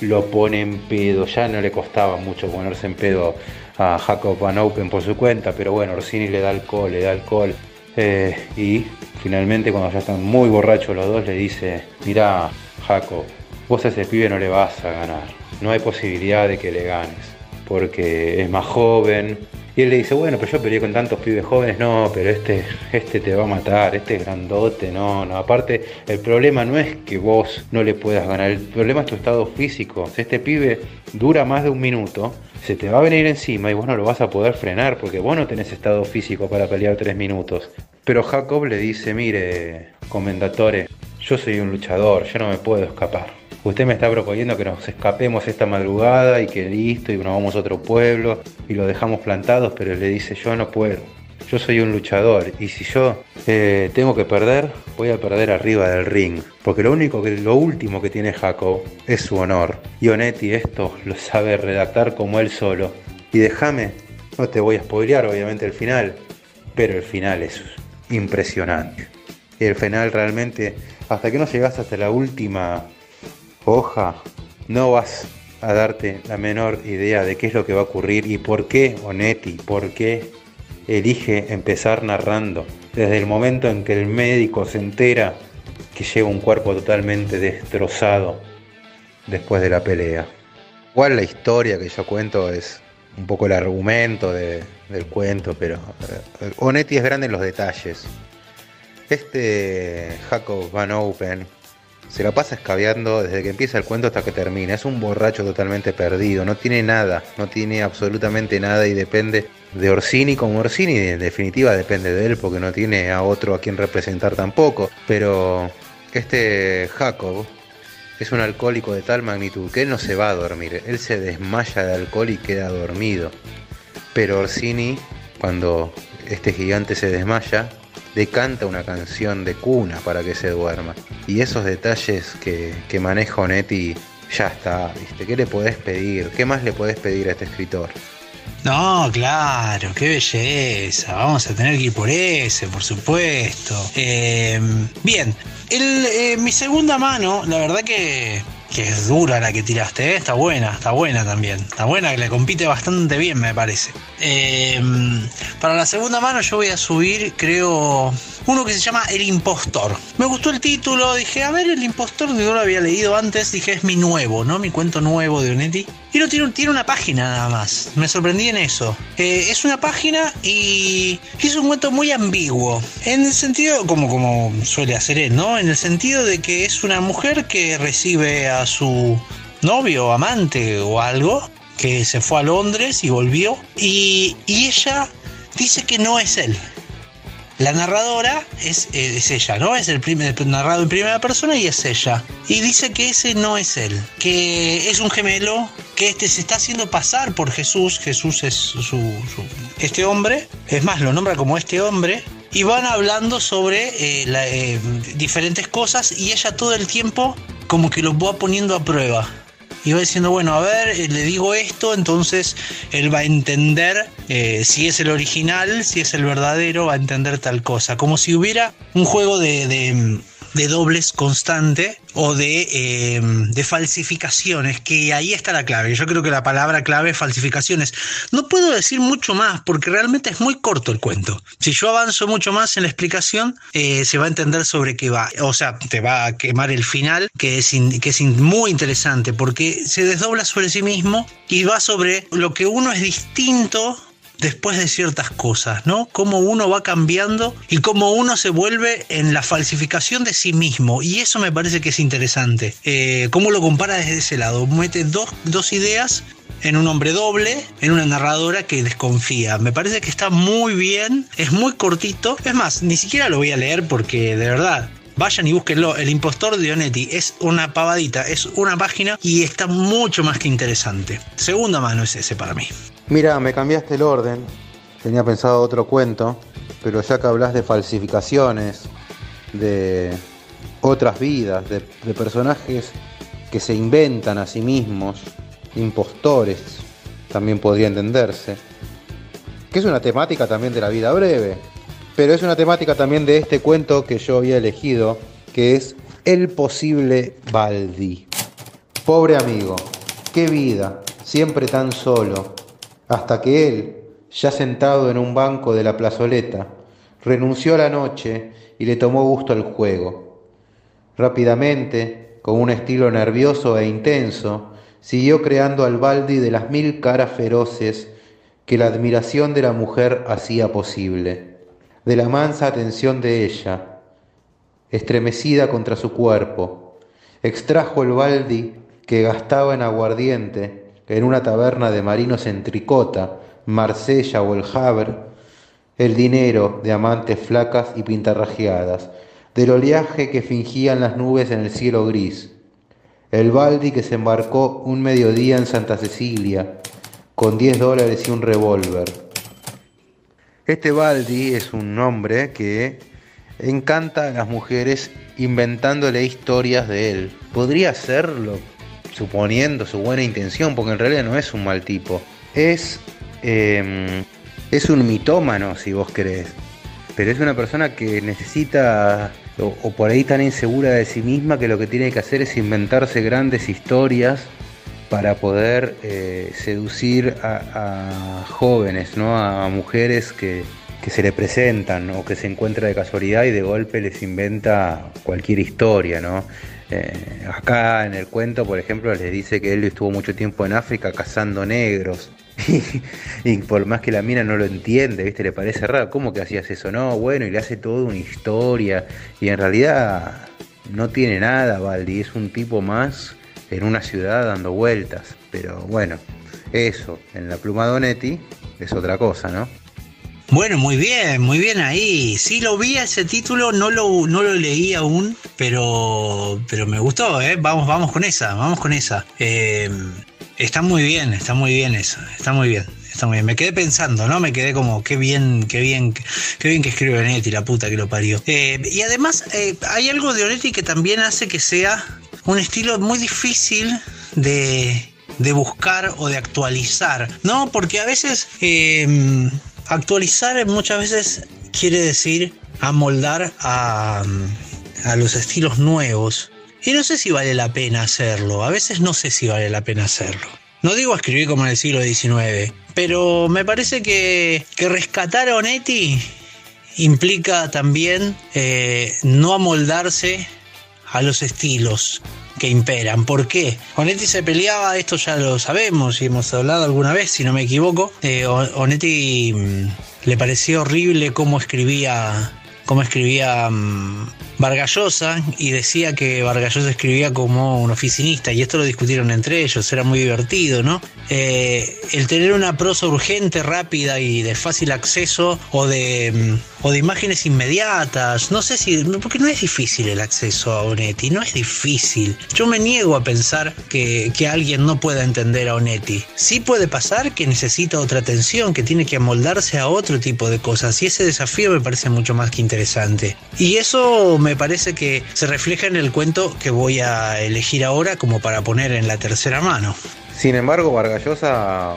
lo pone en pedo. Ya no le costaba mucho ponerse en pedo a Jacob Van Open por su cuenta, pero bueno, Orsini le da alcohol, le da alcohol. Eh, y finalmente cuando ya están muy borrachos los dos le dice, mira Jacob, vos a ese pibe no le vas a ganar. No hay posibilidad de que le ganes, porque es más joven, y él le dice, bueno, pero yo peleé con tantos pibes jóvenes, no, pero este, este te va a matar, este es grandote, no, no. Aparte, el problema no es que vos no le puedas ganar, el problema es tu estado físico. Si este pibe dura más de un minuto, se te va a venir encima y vos no lo vas a poder frenar porque vos no tenés estado físico para pelear tres minutos. Pero Jacob le dice, mire, comendatore, yo soy un luchador, yo no me puedo escapar. Usted me está proponiendo que nos escapemos esta madrugada y que listo y nos vamos a otro pueblo y lo dejamos plantados, pero le dice yo no puedo. Yo soy un luchador y si yo eh, tengo que perder, voy a perder arriba del ring. Porque lo único que, lo último que tiene Jacob es su honor. Y Onetti esto lo sabe redactar como él solo. Y déjame, no te voy a spoilear obviamente el final, pero el final es impresionante. El final realmente, hasta que no llegas hasta la última no vas a darte la menor idea de qué es lo que va a ocurrir y por qué Onetti, por qué elige empezar narrando. Desde el momento en que el médico se entera que lleva un cuerpo totalmente destrozado después de la pelea. Igual la historia que yo cuento es un poco el argumento del cuento, pero eh, Onetti es grande en los detalles. Este Jacob Van Open se la pasa escabeando desde que empieza el cuento hasta que termina. Es un borracho totalmente perdido, no tiene nada, no tiene absolutamente nada y depende de Orsini como Orsini, en definitiva depende de él porque no tiene a otro a quien representar tampoco. Pero este Jacob es un alcohólico de tal magnitud que él no se va a dormir, él se desmaya de alcohol y queda dormido. Pero Orsini, cuando este gigante se desmaya, decanta una canción de cuna para que se duerma. Y esos detalles que, que maneja Onetti, ya está, ¿viste? ¿Qué le podés pedir? ¿Qué más le podés pedir a este escritor? No, claro, qué belleza. Vamos a tener que ir por ese, por supuesto. Eh, bien, eh, mi segunda mano, la verdad que que es dura la que tiraste, ¿eh? está buena, está buena también. Está buena, que le compite bastante bien, me parece. Eh, para la segunda mano yo voy a subir, creo, uno que se llama El Impostor. Me gustó el título, dije, a ver, El Impostor, no lo había leído antes, dije, es mi nuevo, ¿no? Mi cuento nuevo de Onetti. Y no tiene, tiene una página nada más. Me sorprendí en eso. Eh, es una página y es un cuento muy ambiguo. En el sentido, como, como suele hacer él, ¿no? En el sentido de que es una mujer que recibe a su novio, amante o algo, que se fue a Londres y volvió. Y, y ella dice que no es él la narradora es, eh, es ella, ¿no? Es el, primer, narrado en primera persona y es ella. Y dice que ese no es él, que es un gemelo, que este se está haciendo pasar por Jesús. Jesús es su, este hombre, es más, lo nombra como este hombre. y van hablando sobre eh, eh, diferentes cosas y ella todo el tiempo como que los va poniendo a prueba. Y va diciendo, bueno, a ver, le digo esto, entonces él va a entender si es el original, si es el verdadero, va a entender tal cosa. Como si hubiera un juego de de dobles constante o eh, de, falsificaciones, que ahí está la clave. Yo creo que la palabra clave es falsificaciones. No puedo decir mucho más porque realmente es muy corto el cuento. Si yo avanzo mucho más en la explicación, eh, se va a entender sobre qué va. O sea, te va a quemar el final, que es muy interesante porque se desdobla sobre sí mismo y va sobre lo que uno es distinto después de ciertas cosas, ¿no? Cómo uno va cambiando y cómo uno se vuelve en la falsificación de sí mismo. Y eso me parece que es interesante. Eh, cómo lo compara desde ese lado. Mete dos, dos ideas en un hombre doble, en una narradora que desconfía. Me parece que está muy bien, es muy cortito. Es más, ni siquiera lo voy a leer porque de verdad Vayan y búsquenlo. El impostor de Onetti es una pavadita, es una página y está mucho más que interesante. Segunda mano es ese para mí. Mira, me cambiaste el orden. Tenía pensado otro cuento, pero ya que hablas de falsificaciones, de otras vidas, de, personajes que se inventan a sí mismos, impostores, también podría entenderse, que es una temática también de la vida breve, pero es una temática también de este cuento que yo había elegido, que es El posible Baldi. Pobre amigo, qué vida, siempre tan solo, hasta que él, ya sentado en un banco de la plazoleta, renunció a la noche y le tomó gusto al juego. Rápidamente, con un estilo nervioso e intenso, siguió creando al Baldi de las mil caras feroces que la admiración de la mujer hacía posible, de la mansa atención de ella, estremecida contra su cuerpo, extrajo el Baldi que gastaba en aguardiente en una taberna de marinos en Tricota, Marsella o El Havre, el dinero de amantes flacas y pintarrajeadas, del oleaje que fingían las nubes en el cielo gris, el baldi que se embarcó un mediodía en Santa Cecilia, con 10 dólares y un revólver. Este baldi es un hombre que encanta a las mujeres inventándole historias de él. Podría serlo suponiendo su buena intención, porque en realidad no es un mal tipo. Es, em, es un mitómano, si vos querés. Pero es una persona que necesita, o, por ahí tan insegura de sí misma, que lo que tiene que hacer es inventarse grandes historias para poder eh, seducir a, jóvenes, ¿no? a, mujeres que, se le presentan o que se encuentra de casualidad y de golpe les inventa cualquier historia, ¿no? Eh, acá en el cuento, por ejemplo, les dice que él estuvo mucho tiempo en África cazando negros. y por más que la mina no lo entiende, ¿viste? Le parece raro, ¿cómo que hacías eso? No, bueno, y le hace toda una historia. Y en realidad no tiene nada, Baldi, es un tipo más en una ciudad dando vueltas. Pero bueno, eso, en la pluma Donetti es otra cosa, ¿no? Bueno, muy bien, muy bien ahí. Sí lo vi ese título, no lo, no lo leí aún, pero, pero me gustó, ¿eh? Vamos, vamos con esa, vamos con esa. Eh, está muy bien, está muy bien eso, está muy bien. Está muy bien. Me quedé pensando, ¿no? Me quedé como, qué bien, qué bien, qué bien que escribe Onetti, la puta que lo parió. Eh, y además, eh, hay algo de Onetti que también hace que sea un estilo muy difícil de, de buscar o de actualizar, ¿no? Porque a veces Actualizar muchas veces quiere decir amoldar a, a los estilos nuevos. Y no sé si vale la pena hacerlo. A veces no sé si vale la pena hacerlo. No digo escribir como en el siglo XIX, pero me parece que, que rescatar a Onetti implica también eh, no amoldarse a los estilos que imperan. ¿Por qué? Onetti se peleaba, esto ya lo sabemos y hemos hablado alguna vez, si no me equivoco. Eh, Onetti mm, le parecía horrible cómo escribía, cómo escribía mm, Vargallosa y decía que Vargallosa escribía como un oficinista y esto lo discutieron entre ellos, era muy divertido, ¿no? Eh, el tener una prosa urgente, rápida y de fácil acceso o de, mm, imágenes inmediatas, no sé si, porque no es difícil el acceso a Onetti, no es difícil. Yo me niego a pensar que, que alguien no pueda entender a Onetti. Sí puede pasar que necesita otra atención, que tiene que amoldarse a otro tipo de cosas y ese desafío me parece mucho más que interesante. Y eso me parece que se refleja en el cuento que voy a elegir ahora como para poner en la tercera mano. Sin embargo, Vargallosa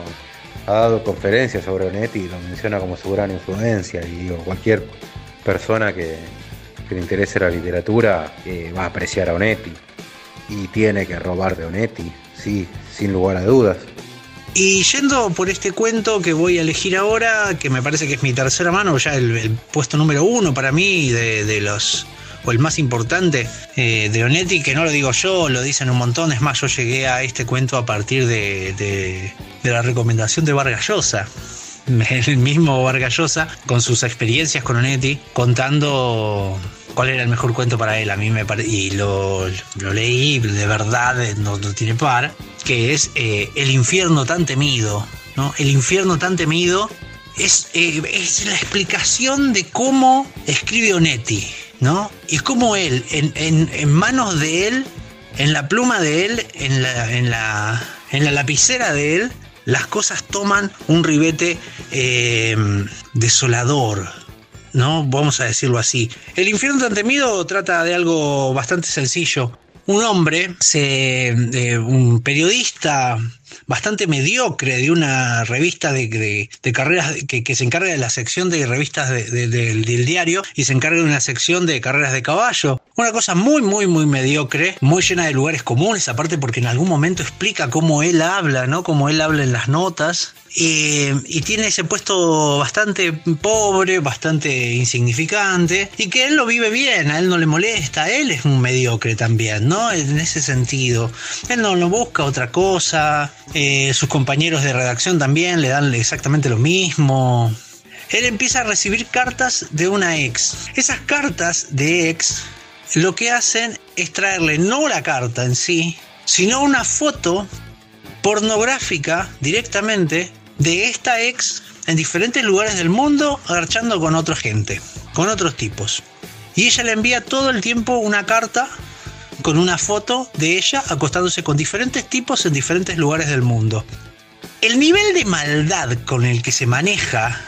ha dado conferencias sobre Onetti y lo menciona como su gran influencia. Y digo, cualquier persona que, que le interese la literatura eh, va a apreciar a Onetti y tiene que robar de Onetti, sí, sin lugar a dudas. Y yendo por este cuento que voy a elegir ahora, que me parece que es mi tercera mano, ya el, el puesto número uno para mí de, de los o el más importante eh, de Onetti, que no lo digo yo, lo dicen un montón. Es más, yo llegué a este cuento a partir de, la recomendación de Vargas. El mismo Vargas Llosa, con sus experiencias con Onetti, contando cuál era el mejor cuento para él. A mí me parece, y lo, leí, de verdad, no, no tiene par, que es eh, El infierno tan temido. ¿no? El infierno tan temido es, eh, es la explicación de cómo escribe Onetti. ¿No? Y cómo él, en, en, en, manos de él, en la pluma de él, en la, en la, en la lapicera de él, las cosas toman un ribete eh, desolador, ¿no? Vamos a decirlo así. El infierno tan temido trata de algo bastante sencillo. Un hombre, se, eh, un periodista bastante mediocre de una revista de, de, carreras que, se encarga de la sección de revistas de, del diario y se encarga de una sección de carreras de caballo. Una cosa muy, muy, muy mediocre, muy llena de lugares comunes, aparte porque en algún momento explica cómo él habla, ¿no? Cómo él habla en las notas. Eh, y tiene ese puesto bastante pobre, bastante insignificante, y que él lo vive bien, a él no le molesta, él es un mediocre también, ¿no? En ese sentido. Él no, busca otra cosa, eh, sus compañeros de redacción también le dan exactamente lo mismo. Él empieza a recibir cartas de una ex. Esas cartas de ex lo que hacen es traerle no la carta en sí, sino una foto pornográfica directamente de esta ex en diferentes lugares del mundo agarchando con otra gente, con otros tipos. Y ella le envía todo el tiempo una carta con una foto de ella acostándose con diferentes tipos en diferentes lugares del mundo. El nivel de maldad con el que se maneja,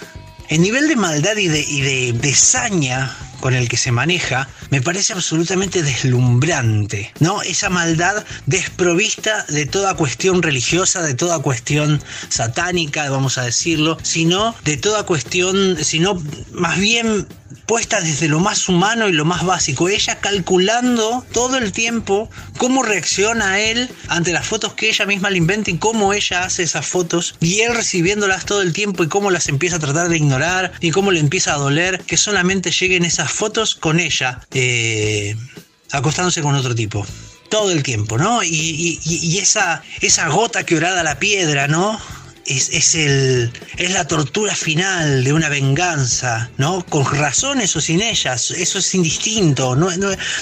el nivel de maldad y de, y de, saña con el que se maneja me parece absolutamente deslumbrante, ¿no? Esa maldad desprovista de toda cuestión religiosa, de toda cuestión satánica, vamos a decirlo, sino de toda cuestión, sino más bien puesta desde lo más humano y lo más básico. Ella calculando todo el tiempo cómo reacciona él ante las fotos que ella misma le inventa y cómo ella hace esas fotos y él recibiéndolas todo el tiempo y cómo las empieza a tratar de ignorar y cómo le empieza a doler que solamente lleguen esas fotos con ella eh, acostándose con otro tipo. Todo el tiempo, ¿no? Y, y, y esa, esa gota que orada la piedra, ¿no? Es, es, el, es la tortura final de una venganza, ¿no? Con razones o sin ellas, eso es indistinto, no,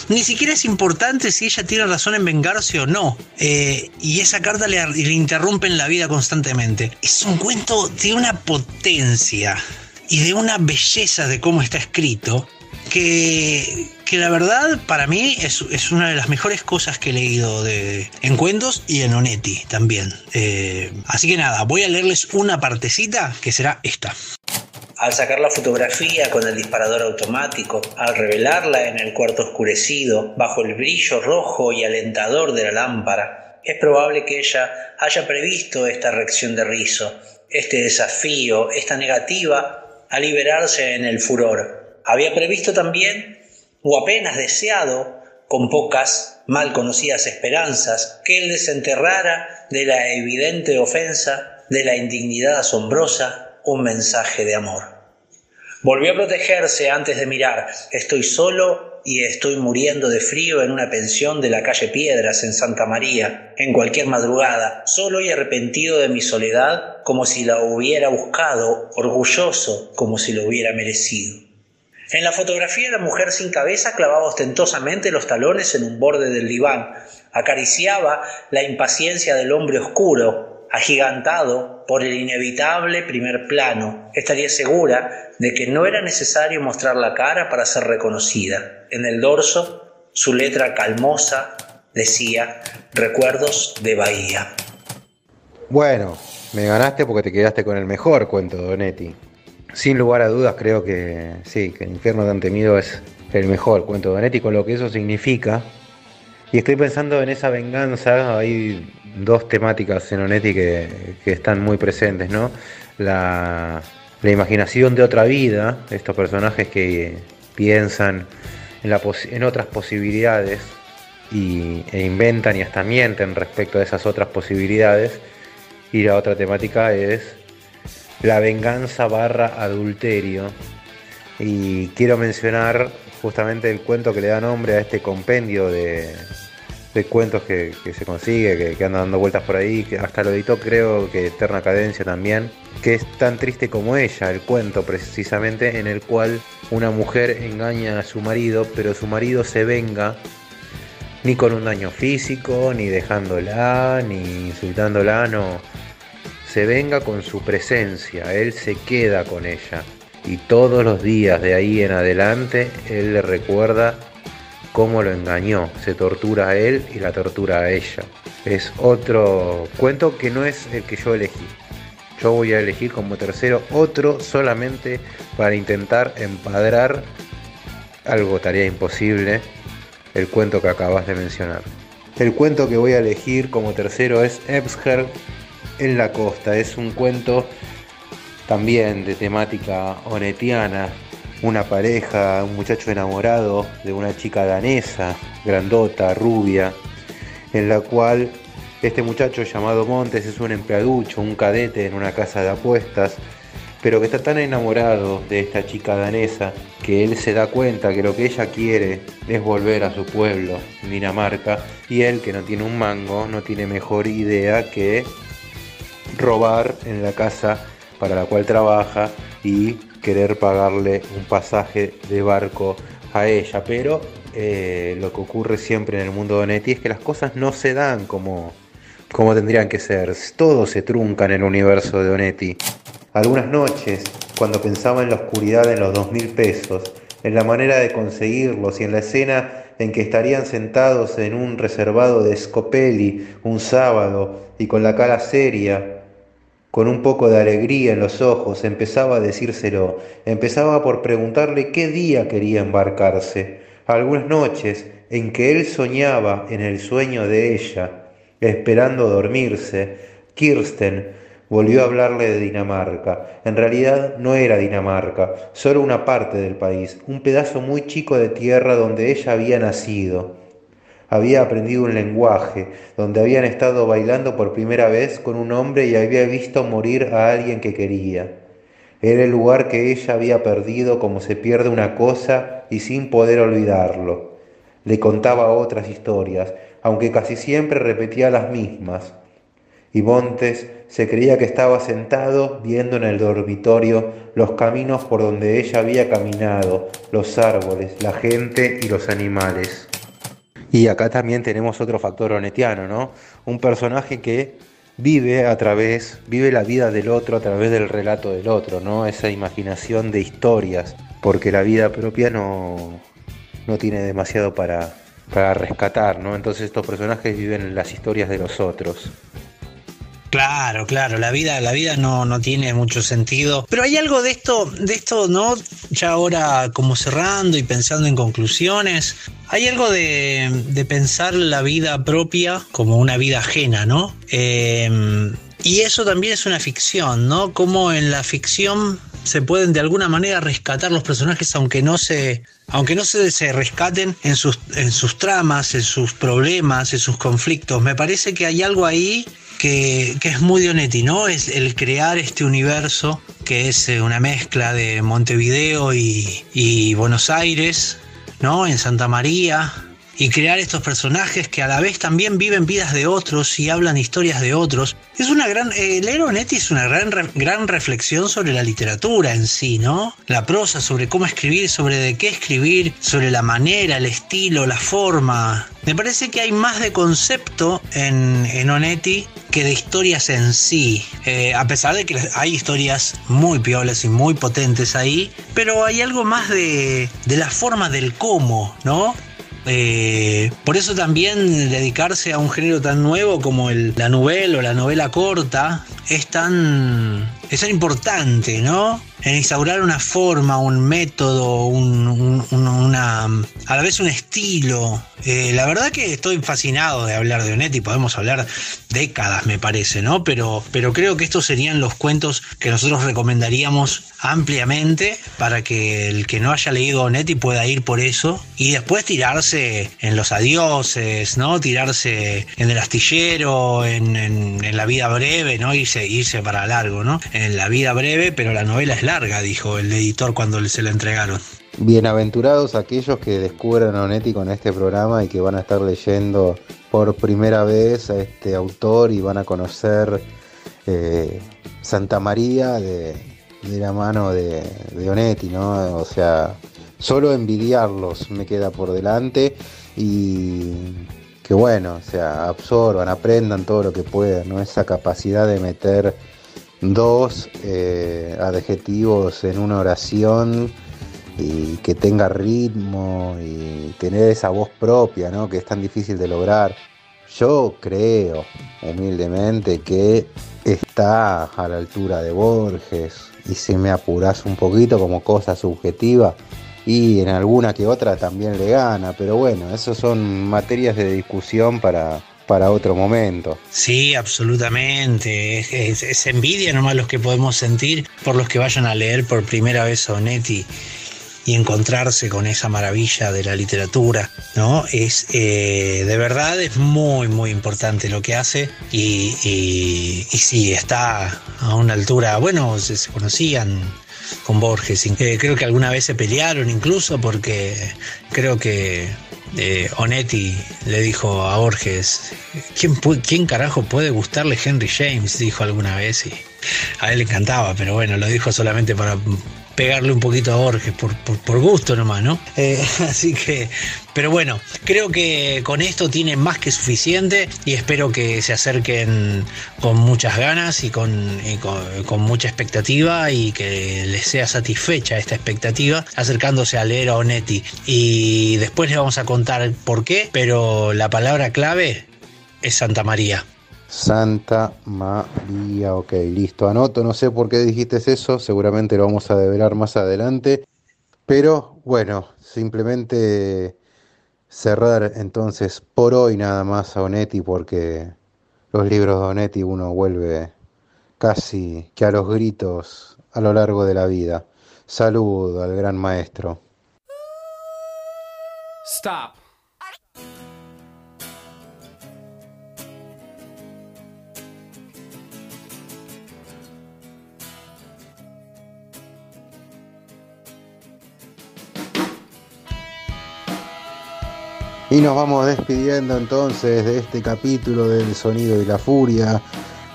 ni siquiera es importante si ella tiene razón en vengarse o no. Eh, y esa carta le, le interrumpe en la vida constantemente. Es un cuento de una potencia y de una belleza de cómo está escrito que, la verdad para mí es, es, una de las mejores cosas que he leído de, en cuentos y en Onetti también. Eh, así que nada, voy a leerles una partecita que será esta. Al sacar la fotografía con el disparador automático, al revelarla en el cuarto oscurecido, bajo el brillo rojo y alentador de la lámpara, es probable que ella haya previsto esta reacción de rizo, este desafío, esta negativa a liberarse en el furor. Había previsto también, o apenas deseado, con pocas mal conocidas esperanzas, que él desenterrara de la evidente ofensa, de la indignidad asombrosa, un mensaje de amor. Volvió a protegerse antes de mirar. Estoy solo y estoy muriendo de frío en una pensión de la calle Piedras en Santa María, en cualquier madrugada, solo y arrepentido de mi soledad, como si la hubiera buscado, orgulloso, como si lo hubiera merecido. En la fotografía la mujer sin cabeza clavaba ostentosamente los talones en un borde del diván, acariciaba la impaciencia del hombre oscuro, agigantado por el inevitable primer plano. Estaría segura de que no era necesario mostrar la cara para ser reconocida. En el dorso, su letra calmosa decía Recuerdos de Bahía. Bueno, me ganaste porque te quedaste con el mejor cuento, Donetti. Sin lugar a dudas, creo que sí, que el infierno tan temido es el mejor cuento de con lo que eso significa. Y estoy pensando en esa venganza, hay dos temáticas en Onetti que, están muy presentes, ¿no? La, imaginación de otra vida, estos personajes que piensan en, en otras posibilidades y, e inventan y hasta mienten respecto a esas otras posibilidades. Y la otra temática es la venganza barra adulterio. Y quiero mencionar justamente el cuento que le da nombre a este compendio de, cuentos que, se consigue, que, que, anda dando vueltas por ahí, que hasta lo editó creo que Eterna Cadencia también, que es tan triste como ella, el cuento precisamente en el cual una mujer engaña a su marido, pero su marido se venga ni con un daño físico, ni dejándola, ni insultándola, no se venga con su presencia, Él se queda con ella. Y todos los días de ahí en adelante, Él le recuerda cómo lo engañó, se tortura a Él y la tortura a ella. Es otro cuento que no es el que yo elegí. Yo voy a elegir como tercero otro solamente para intentar empadrar algo tarea imposible, el cuento que acabas de mencionar. El cuento que voy a elegir como tercero es Ebsher en la costa. Es un cuento también de temática onetiana. Una pareja, un muchacho enamorado de una chica danesa, grandota, rubia, en la cual este muchacho llamado Montes es un empleaducho, un cadete en una casa de apuestas, pero que está tan enamorado de esta chica danesa que él se da cuenta que lo que ella quiere es volver a su pueblo, Dinamarca, y él que no tiene un mango, no tiene mejor idea que robar en la casa para la cual trabaja y querer pagarle un pasaje de barco a ella. Pero eh, lo que ocurre siempre en el mundo de Neti es que las cosas no se dan como, como tendrían que ser. Todo se trunca en el universo de Onetti. Algunas noches, cuando pensaba en la oscuridad en los dos mil pesos, en la manera de conseguirlos y en la escena en que estarían sentados en un reservado de Scopelli un sábado y con la cara seria, con un poco de alegría en los ojos, empezaba a decírselo, empezaba por preguntarle qué día quería embarcarse. Algunas noches en que él soñaba en el sueño de ella, esperando dormirse, Kirsten volvió a hablarle de Dinamarca. En realidad no era Dinamarca, solo una parte del país, un pedazo muy chico de tierra donde ella había nacido había aprendido un lenguaje, donde habían estado bailando por primera vez con un hombre y había visto morir a alguien que quería. Era el lugar que ella había perdido como se pierde una cosa y sin poder olvidarlo. Le contaba otras historias, aunque casi siempre repetía las mismas. Y Montes se creía que estaba sentado viendo en el dormitorio los caminos por donde ella había caminado, los árboles, la gente y los animales. Y acá también tenemos otro factor onetiano, ¿no? Un personaje que vive a través, vive la vida del otro a través del relato del otro, ¿no? Esa imaginación de historias, porque la vida propia no, no tiene demasiado para, para rescatar, ¿no? Entonces estos personajes viven en las historias de los otros. Claro, claro, la vida, la vida no, no tiene mucho sentido. Pero hay algo de esto, de esto, ¿no? Ya ahora como cerrando y pensando en conclusiones, hay algo de, pensar la vida propia como una vida ajena, ¿no? Em, y eso también es una ficción, ¿no? Como en la ficción se pueden de alguna manera rescatar los personajes aunque no se aunque no se, se rescaten en sus, en sus tramas, en sus problemas, en sus conflictos. Me parece que hay algo ahí que, es muy Onetti, ¿no? Es el crear este universo que es eh, una mezcla de Montevideo y, Buenos Aires, ¿no? En Santa María, y crear estos personajes que a la vez también viven vidas de otros y hablan historias de otros. Es una gran. Eh, leer Onetti es una gran, gran reflexión sobre la literatura en sí, ¿no? La prosa, sobre cómo escribir, sobre de qué escribir, sobre la manera, el estilo, la forma. Me parece que hay más de concepto en, en Onetti que de historias en sí. Eh, a pesar de que hay historias muy piolas y muy potentes ahí, pero hay algo más de, de la forma del cómo, ¿no? Eh, por eso también dedicarse a un género tan nuevo como el, la novela o la novela corta es tan, es tan importante, ¿no? En instaurar una forma, un método, una, a la vez un estilo. Eh, la verdad que estoy fascinado de hablar de Onetti, podemos hablar décadas me parece, ¿no? Pero, pero creo que estos serían los cuentos que nosotros recomendaríamos ampliamente para que el que no haya leído Onetti pueda ir por eso y después tirarse en los adioses, ¿no? Tirarse en el astillero, en, en, la vida breve, ¿no? Irse, irse para largo, ¿no? La vida breve, pero la novela es larga, dijo el editor cuando se la entregaron. Bienaventurados aquellos que descubran a Onetti con este programa y que van a estar leyendo por primera vez a este autor y van a conocer eh, Santa María de, de la mano de, de Onetti, ¿no? O sea, solo envidiarlos me queda por delante y que bueno, o sea, absorban, aprendan todo lo que puedan, ¿no? Esa capacidad de meter dos eh, adjetivos en una oración y que tenga ritmo y tener esa voz propia, ¿no? Que es tan difícil de lograr. Yo creo, humildemente, que está a la altura de Borges, y si me apuras un poquito como cosa subjetiva y en alguna que otra también le gana, pero bueno, eso son materias de discusión para, para otro momento. Sí, absolutamente. Es, envidia nomás los que podemos sentir por los que vayan a leer por primera vez Sonetti y encontrarse con esa maravilla de la literatura, ¿no? Es eh, de verdad es muy muy importante lo que hace y, y, sí está a una altura, bueno, se, conocían con Borges, eh, creo que alguna vez se pelearon incluso porque creo que eh, Onetti le dijo a Borges, ¿quién, ¿quién carajo puede gustarle Henry James? Dijo alguna vez y a él le encantaba, pero bueno, lo dijo solamente para pegarle un poquito a Borges por, por, gusto nomás, ¿no? Eh, así que, pero bueno, creo que con esto tiene más que suficiente y espero que se acerquen con muchas ganas y con, con, mucha expectativa y que les sea satisfecha esta expectativa acercándose a leer a Onetti. Y después les vamos a contar por qué, pero la palabra clave es Santa María. Santa María, ok, listo, anoto, no sé por qué dijiste eso, seguramente lo vamos a develar más adelante, pero bueno, simplemente cerrar entonces por hoy nada más a Onetti porque los libros de Onetti uno vuelve casi que a los gritos a lo largo de la vida. Saludo al gran maestro. Stop. Y nos vamos despidiendo entonces de este capítulo del Sonido y la Furia.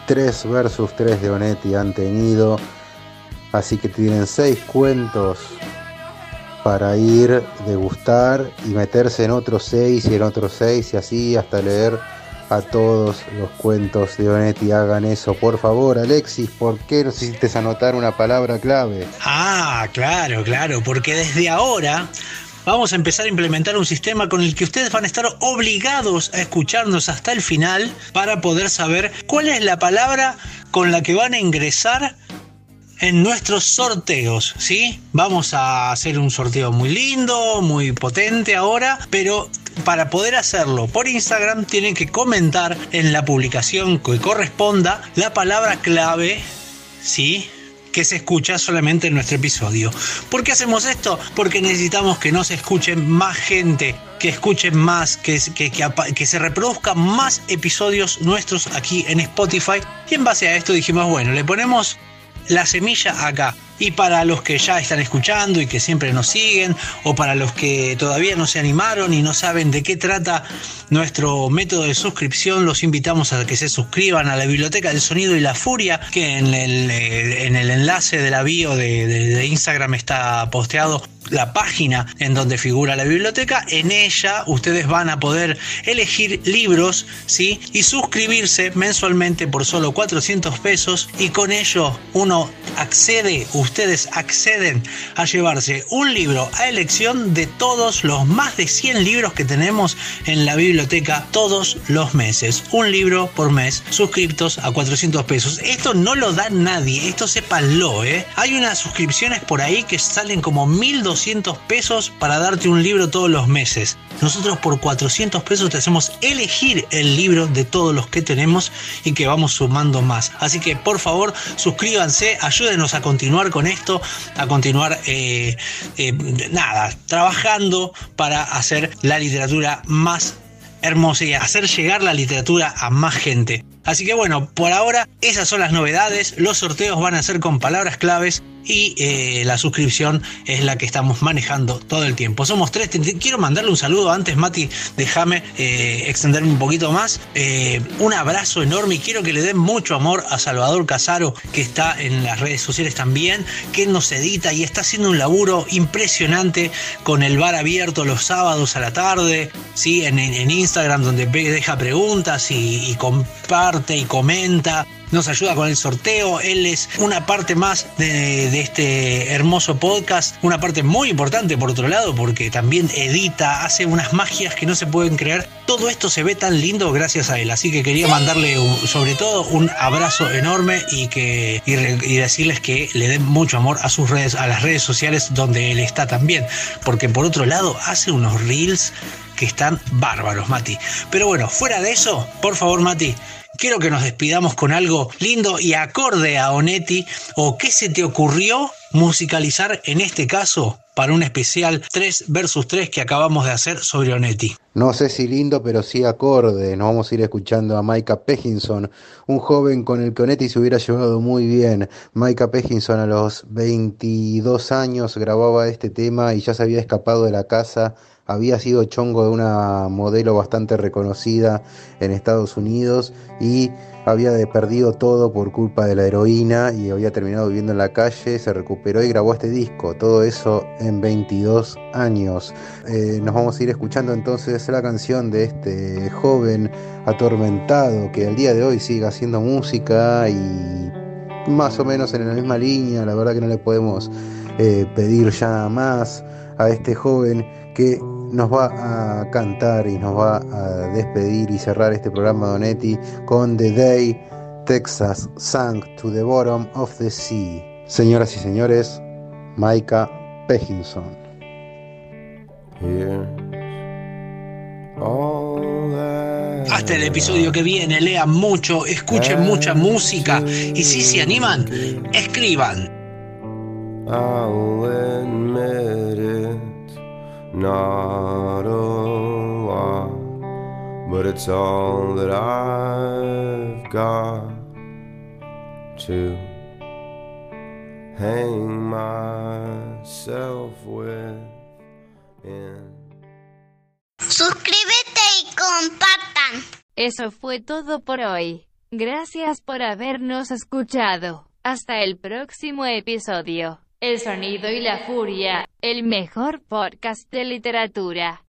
3 versus 3 de Onetti han tenido. Así que tienen 6 cuentos para ir, degustar y meterse en otros 6 y en otros 6 y así hasta leer a todos los cuentos de Onetti. Hagan eso, por favor, Alexis. ¿Por qué necesites anotar una palabra clave? Ah, claro, claro, porque desde ahora vamos a empezar a implementar un sistema con el que ustedes van a estar obligados a escucharnos hasta el final para poder saber cuál es la palabra con la que van a ingresar en nuestros sorteos, ¿sí? Vamos a hacer un sorteo muy lindo, muy potente ahora, pero para poder hacerlo por Instagram tienen que comentar en la publicación que corresponda la palabra clave, ¿sí? Que se escucha solamente en nuestro episodio. ¿Por qué hacemos esto? Porque necesitamos que nos escuchen más gente, que escuchen más, que, que, que, se reproduzcan más episodios nuestros aquí en Spotify. Y en base a esto dijimos, bueno, le ponemos la semilla acá. Y para los que ya están escuchando y que siempre nos siguen, o para los que todavía no se animaron y no saben de qué trata nuestro método de suscripción, los invitamos a que se suscriban a la Biblioteca del Sonido y la Furia, que en el, eh, en el enlace de la bio de, de Instagram está posteado la página en donde figura la biblioteca. En ella ustedes van a poder elegir libros, ¿sí? Y suscribirse mensualmente por solo 400 pesos y con ello uno accede, ustedes acceden a llevarse un libro a elección de todos los más de 100 libros que tenemos en la biblioteca todos los meses. Un libro por mes, suscriptos a 400 pesos. Esto no lo da nadie, esto sépanlo, ¿eh? Hay unas suscripciones por ahí que salen como 1200 pesos para darte un libro todos los meses. Nosotros por 400 pesos te hacemos elegir el libro de todos los que tenemos y que vamos sumando más. Así que por favor suscríbanse, ayúdenos a continuar con esto, a continuar eh, eh, nada, trabajando para hacer la literatura más hermosa y hacer llegar la literatura a más gente. Así que bueno, por ahora esas son las novedades. Los sorteos van a ser con palabras claves y eh, la suscripción es la que estamos manejando todo el tiempo. Somos tres. Quiero mandarle un saludo antes, Mati. Déjame eh, extenderme un poquito más. Eh, un abrazo enorme y quiero que le den mucho amor a Salvador Casaro, que está en las redes sociales también, que nos edita y está haciendo un laburo impresionante con el bar abierto los sábados a la tarde, ¿sí? en, Instagram, donde deja preguntas y comparte y comenta nos ayuda con el sorteo. Él es una parte más de, de, este hermoso podcast, una parte muy importante por otro lado, porque también edita, hace unas magias que no se pueden creer. Todo esto se ve tan lindo gracias a él, así que quería mandarle un, sobre todo un abrazo enorme y que y, y decirles que le den mucho amor a sus redes, a las redes sociales donde él está también, porque por otro lado hace unos reels que están bárbaros, Mati. Pero bueno, fuera de eso, por favor, Mati, quiero que nos despidamos con algo lindo y acorde a Onetti o qué se te ocurrió musicalizar en este caso para un especial 3 versus 3 que acabamos de hacer sobre Onetti. No sé si lindo, pero sí acorde. Nos vamos a ir escuchando a Micah Pejinson, un joven con el que Onetti se hubiera llevado muy bien. Micah Pejinson a los 22 años grababa este tema y ya se había escapado de la casa había sido chongo de una modelo bastante reconocida en Estados Unidos y había perdido todo por culpa de la heroína y había terminado viviendo en la calle, se recuperó y grabó este disco, todo eso en 22 años. Eh, nos vamos a ir escuchando entonces la canción de este joven atormentado que al día de hoy sigue haciendo música y más o menos en la misma línea, la verdad que no le podemos eh, pedir ya más a este joven que nos va a cantar y nos va a despedir y cerrar este programa Donetti con The Day Texas Sank to the Bottom of the Sea. Señoras y señores, Micah Pejinson. Hasta el episodio que viene, lean mucho, escuchen mucha música y si se animan, escriban. Not a lot, but it's all that I've got to hang myself with. Suscríbete y compartan. Eso fue todo por hoy. Gracias por habernos escuchado. Hasta el próximo episodio. El sonido y la furia, el mejor podcast de literatura.